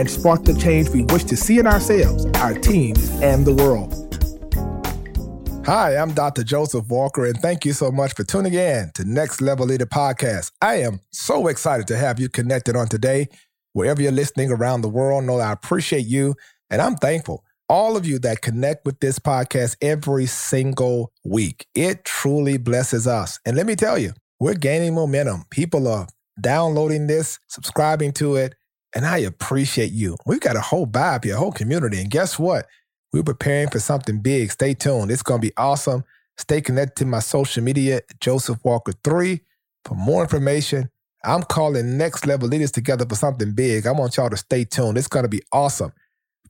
and spark the change we wish to see in ourselves, our teams, and the world. Hi, I'm Dr. Joseph Walker, and thank you so much for tuning in to Next Level Leader Podcast. I am so excited to have you connected on today. Wherever you're listening around the world, know I appreciate you, and I'm thankful. All of you that connect with this podcast every single week. It truly blesses us. And let me tell you, we're gaining momentum. People are downloading this, subscribing to it, and I appreciate you. We've got a whole vibe here, a whole community. And guess what? We're preparing for something big. Stay tuned. It's going to be awesome. Stay connected to my social media, Joseph Walker 3, for more information. I'm calling next level leaders together for something big. I want y'all to stay tuned. It's going to be awesome.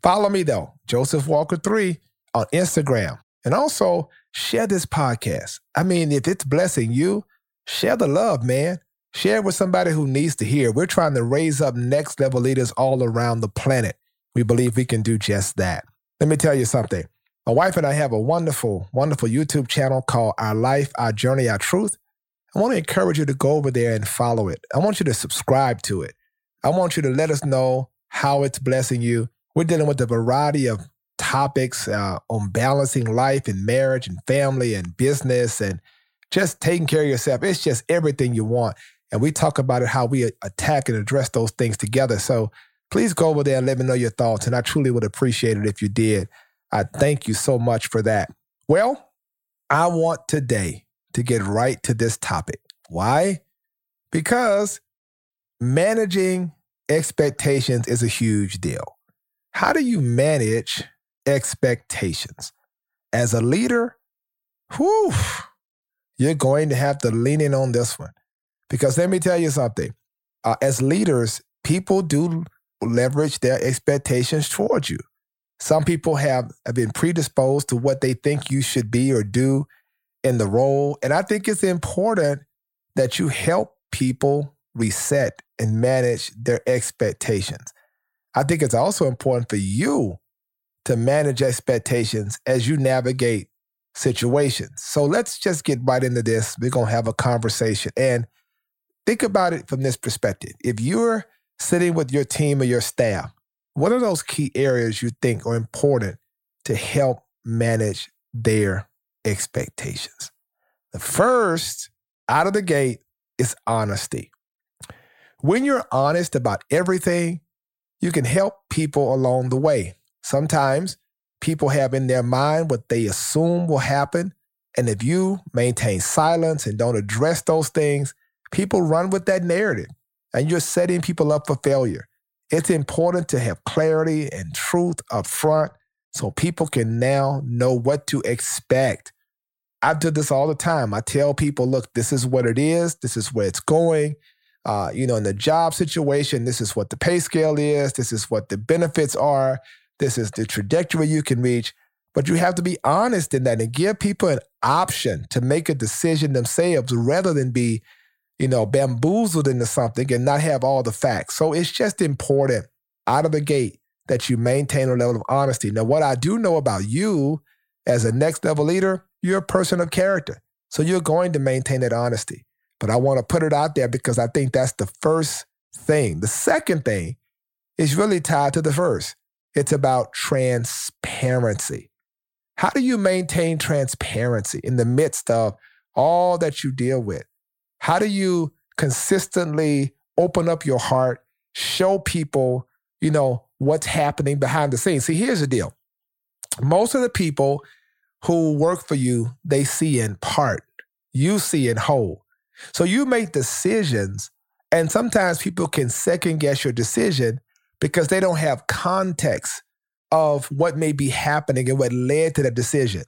Follow me though, Joseph Walker 3 on Instagram. And also share this podcast. I mean, if it's blessing you, share the love, man. Share with somebody who needs to hear. We're trying to raise up next level leaders all around the planet. We believe we can do just that. Let me tell you something. My wife and I have a wonderful, wonderful YouTube channel called Our Life, Our Journey, Our Truth. I want to encourage you to go over there and follow it. I want you to subscribe to it. I want you to let us know how it's blessing you. We're dealing with a variety of topics uh, on balancing life and marriage and family and business and just taking care of yourself. It's just everything you want. And we talk about it, how we attack and address those things together. So please go over there and let me know your thoughts. And I truly would appreciate it if you did. I thank you so much for that. Well, I want today to get right to this topic. Why? Because managing expectations is a huge deal. How do you manage expectations? As a leader, whew, you're going to have to lean in on this one. Because let me tell you something uh, as leaders, people do leverage their expectations towards you. Some people have, have been predisposed to what they think you should be or do in the role. And I think it's important that you help people reset and manage their expectations. I think it's also important for you to manage expectations as you navigate situations. So let's just get right into this. We're going to have a conversation. And think about it from this perspective. If you're sitting with your team or your staff, what are those key areas you think are important to help manage their expectations? The first out of the gate is honesty. When you're honest about everything, you can help people along the way. Sometimes people have in their mind what they assume will happen. And if you maintain silence and don't address those things, people run with that narrative and you're setting people up for failure. It's important to have clarity and truth up front so people can now know what to expect. I do this all the time. I tell people, look, this is what it is, this is where it's going. Uh, you know, in the job situation, this is what the pay scale is, this is what the benefits are, this is the trajectory you can reach. But you have to be honest in that and give people an option to make a decision themselves rather than be, you know, bamboozled into something and not have all the facts. So it's just important out of the gate that you maintain a level of honesty. Now, what I do know about you as a next level leader, you're a person of character. So you're going to maintain that honesty. But I want to put it out there because I think that's the first thing. The second thing is really tied to the first. It's about transparency. How do you maintain transparency in the midst of all that you deal with? How do you consistently open up your heart, show people, you know, what's happening behind the scenes? See, here's the deal. Most of the people who work for you, they see in part. You see in whole. So you make decisions, and sometimes people can second guess your decision because they don't have context of what may be happening and what led to that decision.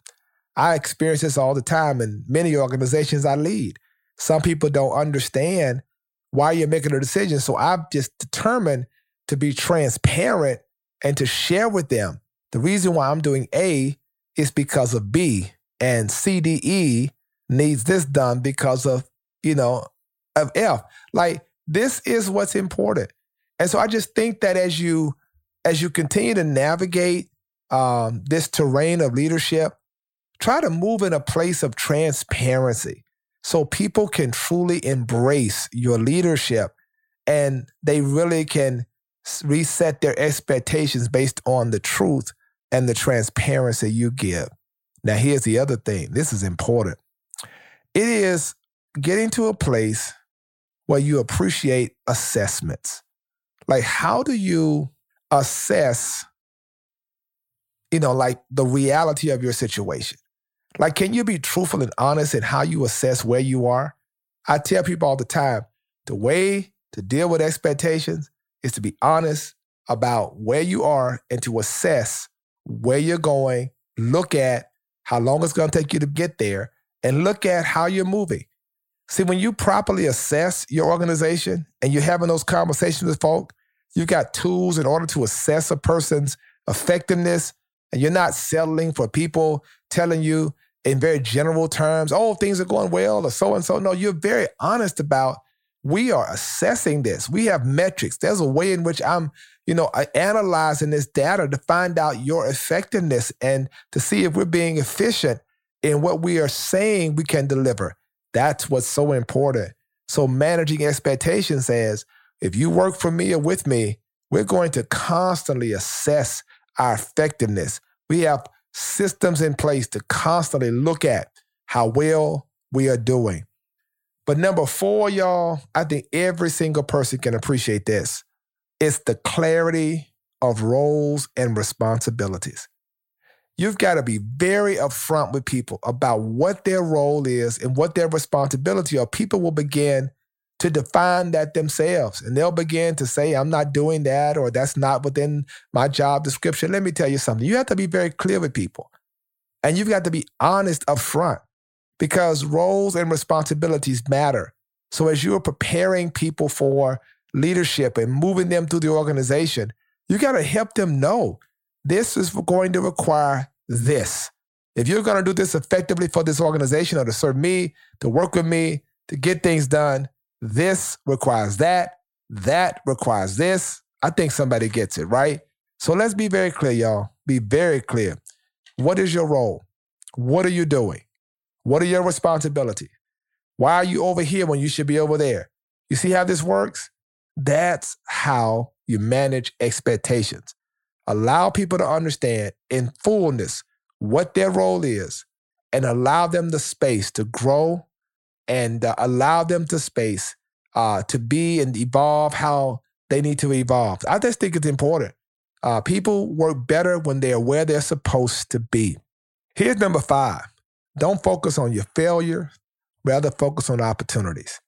I experience this all the time in many organizations I lead. Some people don't understand why you're making a decision. So I've just determined to be transparent and to share with them The reason why I'm doing A is because of B, and CDE needs this done because of, you know, of F. Like this is what's important. And so I just think that as you as you continue to navigate um, this terrain of leadership, try to move in a place of transparency so people can truly embrace your leadership and they really can reset their expectations based on the truth and the transparency you give. Now, here's the other thing this is important. It is getting to a place where you appreciate assessments. Like, how do you assess, you know, like the reality of your situation? Like, can you be truthful and honest in how you assess where you are? I tell people all the time the way to deal with expectations is to be honest about where you are and to assess where you're going, look at how long it's going to take you to get there, and look at how you're moving. See, when you properly assess your organization and you're having those conversations with folk, you've got tools in order to assess a person's effectiveness, and you're not settling for people telling you in very general terms, oh, things are going well or so and so. No, you're very honest about we are assessing this. We have metrics. There's a way in which I'm, you know, analyzing this data to find out your effectiveness and to see if we're being efficient in what we are saying we can deliver. That's what's so important. So managing expectations says, if you work for me or with me, we're going to constantly assess our effectiveness. We have systems in place to constantly look at how well we are doing. But number four, y'all, I think every single person can appreciate this. It's the clarity of roles and responsibilities. You've got to be very upfront with people about what their role is and what their responsibility are. People will begin to define that themselves and they'll begin to say, I'm not doing that or that's not within my job description. Let me tell you something. You have to be very clear with people and you've got to be honest up front because roles and responsibilities matter. So as you are preparing people for leadership and moving them through the organization, you got to help them know this is going to require this. If you're going to do this effectively for this organization or to serve me, to work with me, to get things done, this requires that, that requires this. I think somebody gets it, right? So let's be very clear, y'all. Be very clear. What is your role? What are you doing? What are your responsibilities? Why are you over here when you should be over there? You see how this works? That's how you manage expectations. Allow people to understand in fullness what their role is and allow them the space to grow and uh, allow them to space uh, to be and evolve how they need to evolve. I just think it's important. Uh, people work better when they're where they're supposed to be. Here's number five don't focus on your failure, rather focus on opportunities.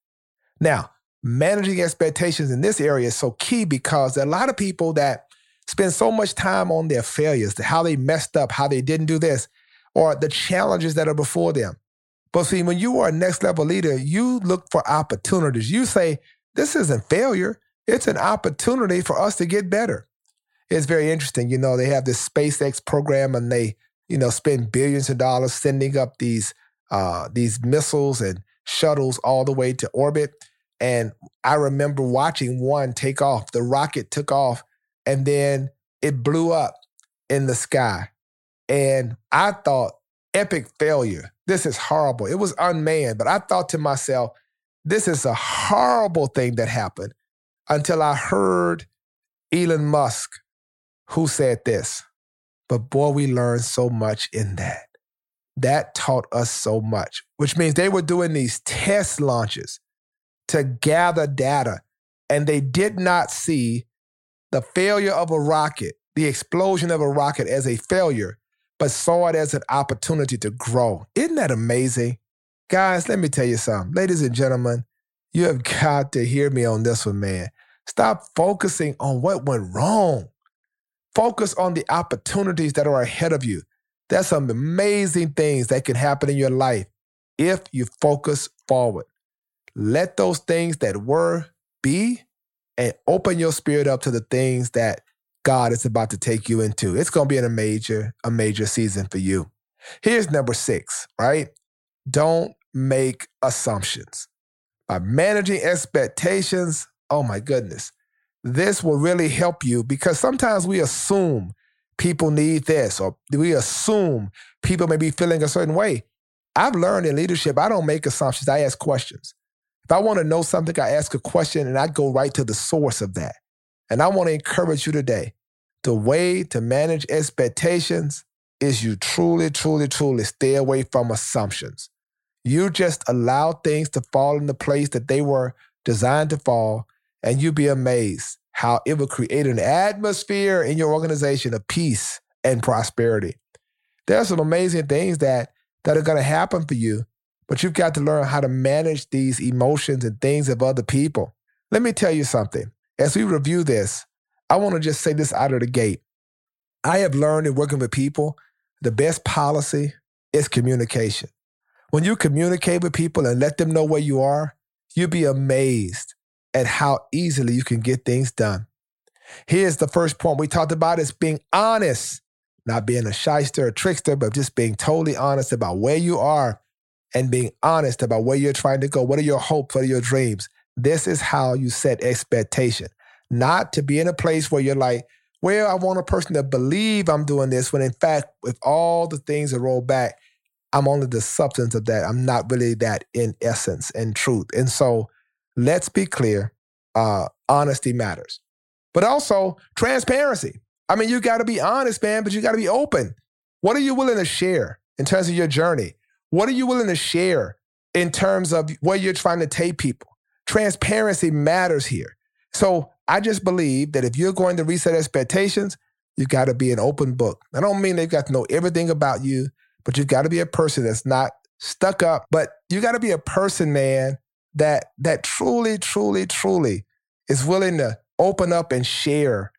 Now, managing expectations in this area is so key because there are a lot of people that spend so much time on their failures, how they messed up, how they didn't do this, or the challenges that are before them. But see, when you are a next level leader, you look for opportunities. You say, this isn't failure, it's an opportunity for us to get better. It's very interesting. You know, they have this SpaceX program and they you know, spend billions of dollars sending up these uh, these missiles and shuttles all the way to orbit. And I remember watching one take off. The rocket took off and then it blew up in the sky. And I thought, epic failure. This is horrible. It was unmanned, but I thought to myself, this is a horrible thing that happened until I heard Elon Musk, who said this but boy, we learned so much in that. That taught us so much, which means they were doing these test launches to gather data, and they did not see the failure of a rocket, the explosion of a rocket as a failure, but saw it as an opportunity to grow. Isn't that amazing? Guys, let me tell you something. Ladies and gentlemen, you have got to hear me on this one, man. Stop focusing on what went wrong. Focus on the opportunities that are ahead of you. There's some amazing things that can happen in your life if you focus forward. Let those things that were be and open your spirit up to the things that God is about to take you into. It's going to be in a major, a major season for you. Here's number six, right? Don't make assumptions. By managing expectations, oh my goodness, this will really help you because sometimes we assume people need this or we assume people may be feeling a certain way. I've learned in leadership, I don't make assumptions, I ask questions. If I want to know something, I ask a question and I go right to the source of that. And I want to encourage you today the way to manage expectations is you truly, truly, truly stay away from assumptions. You just allow things to fall into place that they were designed to fall, and you'll be amazed how it will create an atmosphere in your organization of peace and prosperity. There are some amazing things that, that are going to happen for you, but you've got to learn how to manage these emotions and things of other people. Let me tell you something. As we review this, I want to just say this out of the gate. I have learned in working with people, the best policy is communication. When you communicate with people and let them know where you are, you'll be amazed at how easily you can get things done. Here's the first point we talked about is being honest, not being a shyster or trickster, but just being totally honest about where you are and being honest about where you're trying to go. What are your hopes? What are your dreams? This is how you set expectation. Not to be in a place where you're like, well, I want a person to believe I'm doing this, when in fact, if all the things that roll back, I'm only the substance of that. I'm not really that in essence and truth. And so let's be clear uh, honesty matters, but also transparency. I mean, you got to be honest, man, but you got to be open. What are you willing to share in terms of your journey? What are you willing to share in terms of where you're trying to take people? Transparency matters here. So I just believe that if you're going to reset expectations, you've got to be an open book. I don't mean they've got to know everything about you, but you've got to be a person that's not stuck up. But you got to be a person, man, that that truly, truly, truly is willing to open up and share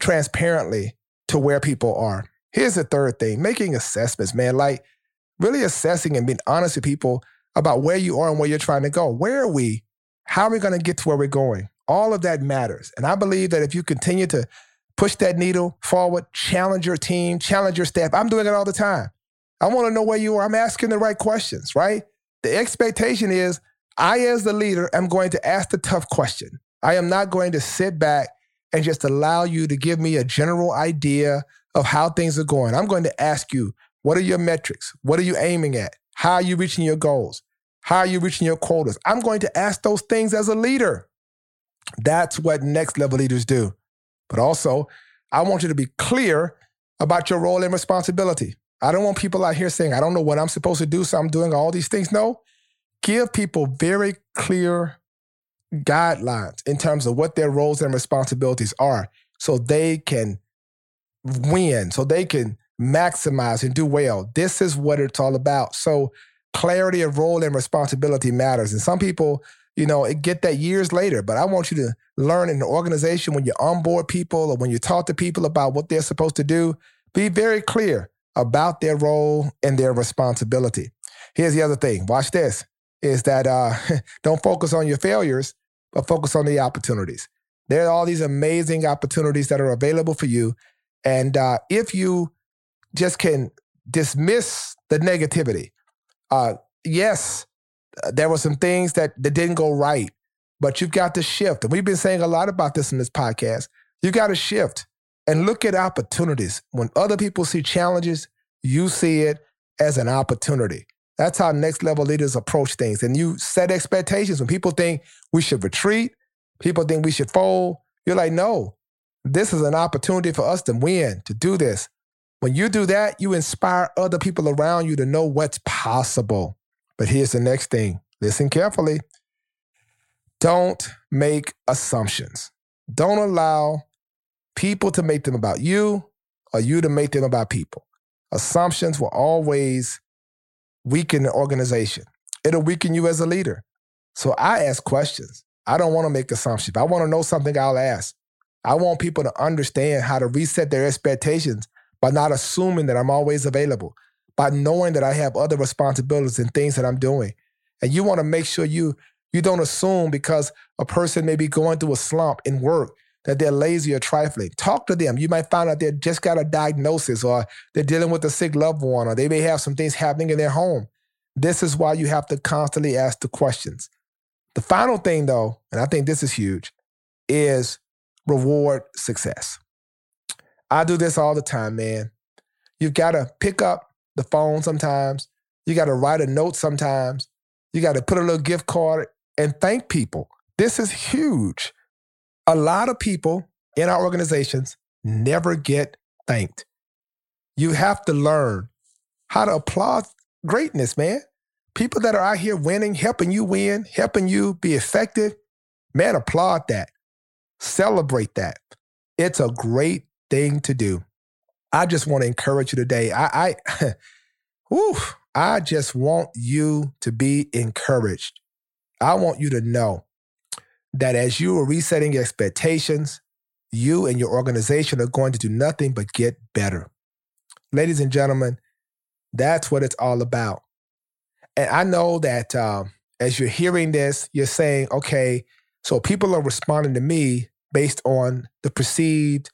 transparently to where people are. Here's the third thing making assessments, man. Like really assessing and being honest with people about where you are and where you're trying to go. Where are we? How are we going to get to where we're going? All of that matters. And I believe that if you continue to push that needle forward, challenge your team, challenge your staff, I'm doing it all the time. I want to know where you are. I'm asking the right questions, right? The expectation is I, as the leader, am going to ask the tough question. I am not going to sit back and just allow you to give me a general idea of how things are going. I'm going to ask you, what are your metrics? What are you aiming at? How are you reaching your goals? How are you reaching your quotas? I'm going to ask those things as a leader. That's what next level leaders do. But also, I want you to be clear about your role and responsibility. I don't want people out here saying, I don't know what I'm supposed to do, so I'm doing all these things. No, give people very clear guidelines in terms of what their roles and responsibilities are so they can win, so they can maximize and do well. This is what it's all about. So clarity of role and responsibility matters. And some people, you know, get that years later, but I want you to learn in the organization when you onboard people or when you talk to people about what they're supposed to do, be very clear about their role and their responsibility. Here's the other thing. Watch this. Is that uh, don't focus on your failures, but focus on the opportunities. There are all these amazing opportunities that are available for you. And uh, if you just can dismiss the negativity, uh, yes, there were some things that, that didn't go right, but you've got to shift. And we've been saying a lot about this in this podcast. You got to shift and look at opportunities. When other people see challenges, you see it as an opportunity. That's how next level leaders approach things. And you set expectations. When people think we should retreat, people think we should fold, you're like, no, this is an opportunity for us to win, to do this. When you do that, you inspire other people around you to know what's possible. But here's the next thing listen carefully. Don't make assumptions. Don't allow people to make them about you or you to make them about people. Assumptions will always weaken the organization. It'll weaken you as a leader. So I ask questions. I don't want to make assumptions. If I want to know something, I'll ask. I want people to understand how to reset their expectations by not assuming that I'm always available, by knowing that I have other responsibilities and things that I'm doing. And you want to make sure you you don't assume because a person may be going through a slump in work that they're lazy or trifling. Talk to them. You might find out they just got a diagnosis or they're dealing with a sick loved one or they may have some things happening in their home. This is why you have to constantly ask the questions. The final thing, though, and I think this is huge, is reward success. I do this all the time, man. You've got to pick up the phone sometimes. You got to write a note sometimes. You got to put a little gift card and thank people. This is huge. A lot of people in our organizations never get thanked. You have to learn how to applaud greatness, man. People that are out here winning, helping you win, helping you be effective, man, applaud that. Celebrate that. It's a great thing to do. I just want to encourage you today. I, I, whew, I just want you to be encouraged. I want you to know that as you are resetting your expectations, you and your organization are going to do nothing but get better. Ladies and gentlemen, that's what it's all about. And I know that um, as you're hearing this, you're saying, okay, so people are responding to me based on the perceived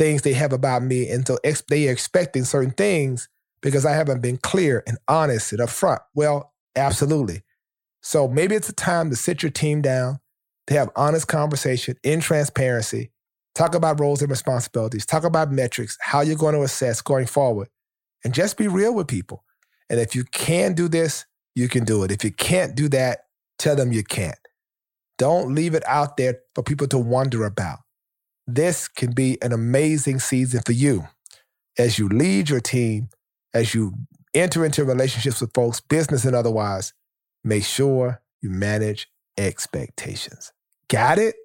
things they have about me. And so ex- they are expecting certain things because I haven't been clear and honest and upfront. Well, absolutely. So maybe it's a time to sit your team down, to have honest conversation in transparency, talk about roles and responsibilities, talk about metrics, how you're going to assess going forward, and just be real with people. And if you can do this, you can do it. If you can't do that, tell them you can't. Don't leave it out there for people to wonder about. This can be an amazing season for you as you lead your team, as you enter into relationships with folks, business and otherwise. Make sure you manage expectations. Got it?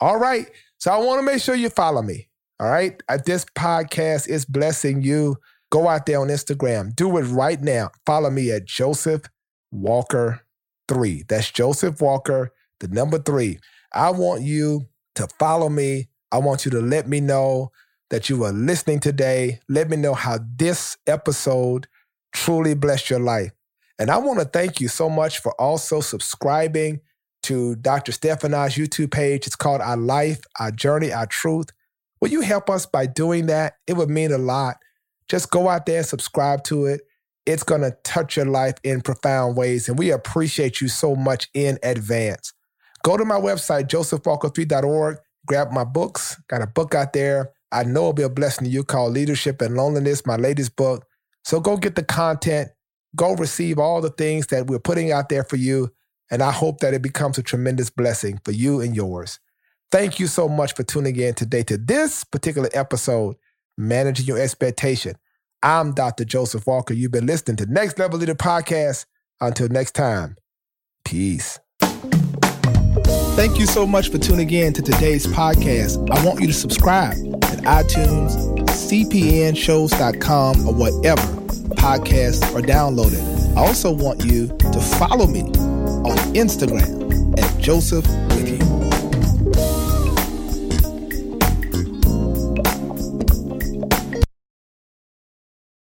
All right. So I want to make sure you follow me. All right. Uh, this podcast is blessing you. Go out there on Instagram. Do it right now. Follow me at Joseph Walker 3. That's Joseph Walker, the number three. I want you to follow me. I want you to let me know that you are listening today. Let me know how this episode truly blessed your life. And I want to thank you so much for also subscribing to Dr. Stefana's YouTube page. It's called Our Life, Our Journey, Our Truth. Will you help us by doing that? It would mean a lot. Just go out there and subscribe to it. It's going to touch your life in profound ways. And we appreciate you so much in advance. Go to my website, josephwalker3.org. Grab my books. Got a book out there. I know it'll be a blessing to you called Leadership and Loneliness, my latest book. So go get the content Go receive all the things that we're putting out there for you. And I hope that it becomes a tremendous blessing for you and yours. Thank you so much for tuning in today to this particular episode, Managing Your Expectation. I'm Dr. Joseph Walker. You've been listening to Next Level Leader Podcast. Until next time, peace. Thank you so much for tuning in to today's podcast. I want you to subscribe at iTunes, cpnshows.com, or whatever podcasts are downloaded. I also want you to follow me on Instagram at Joseph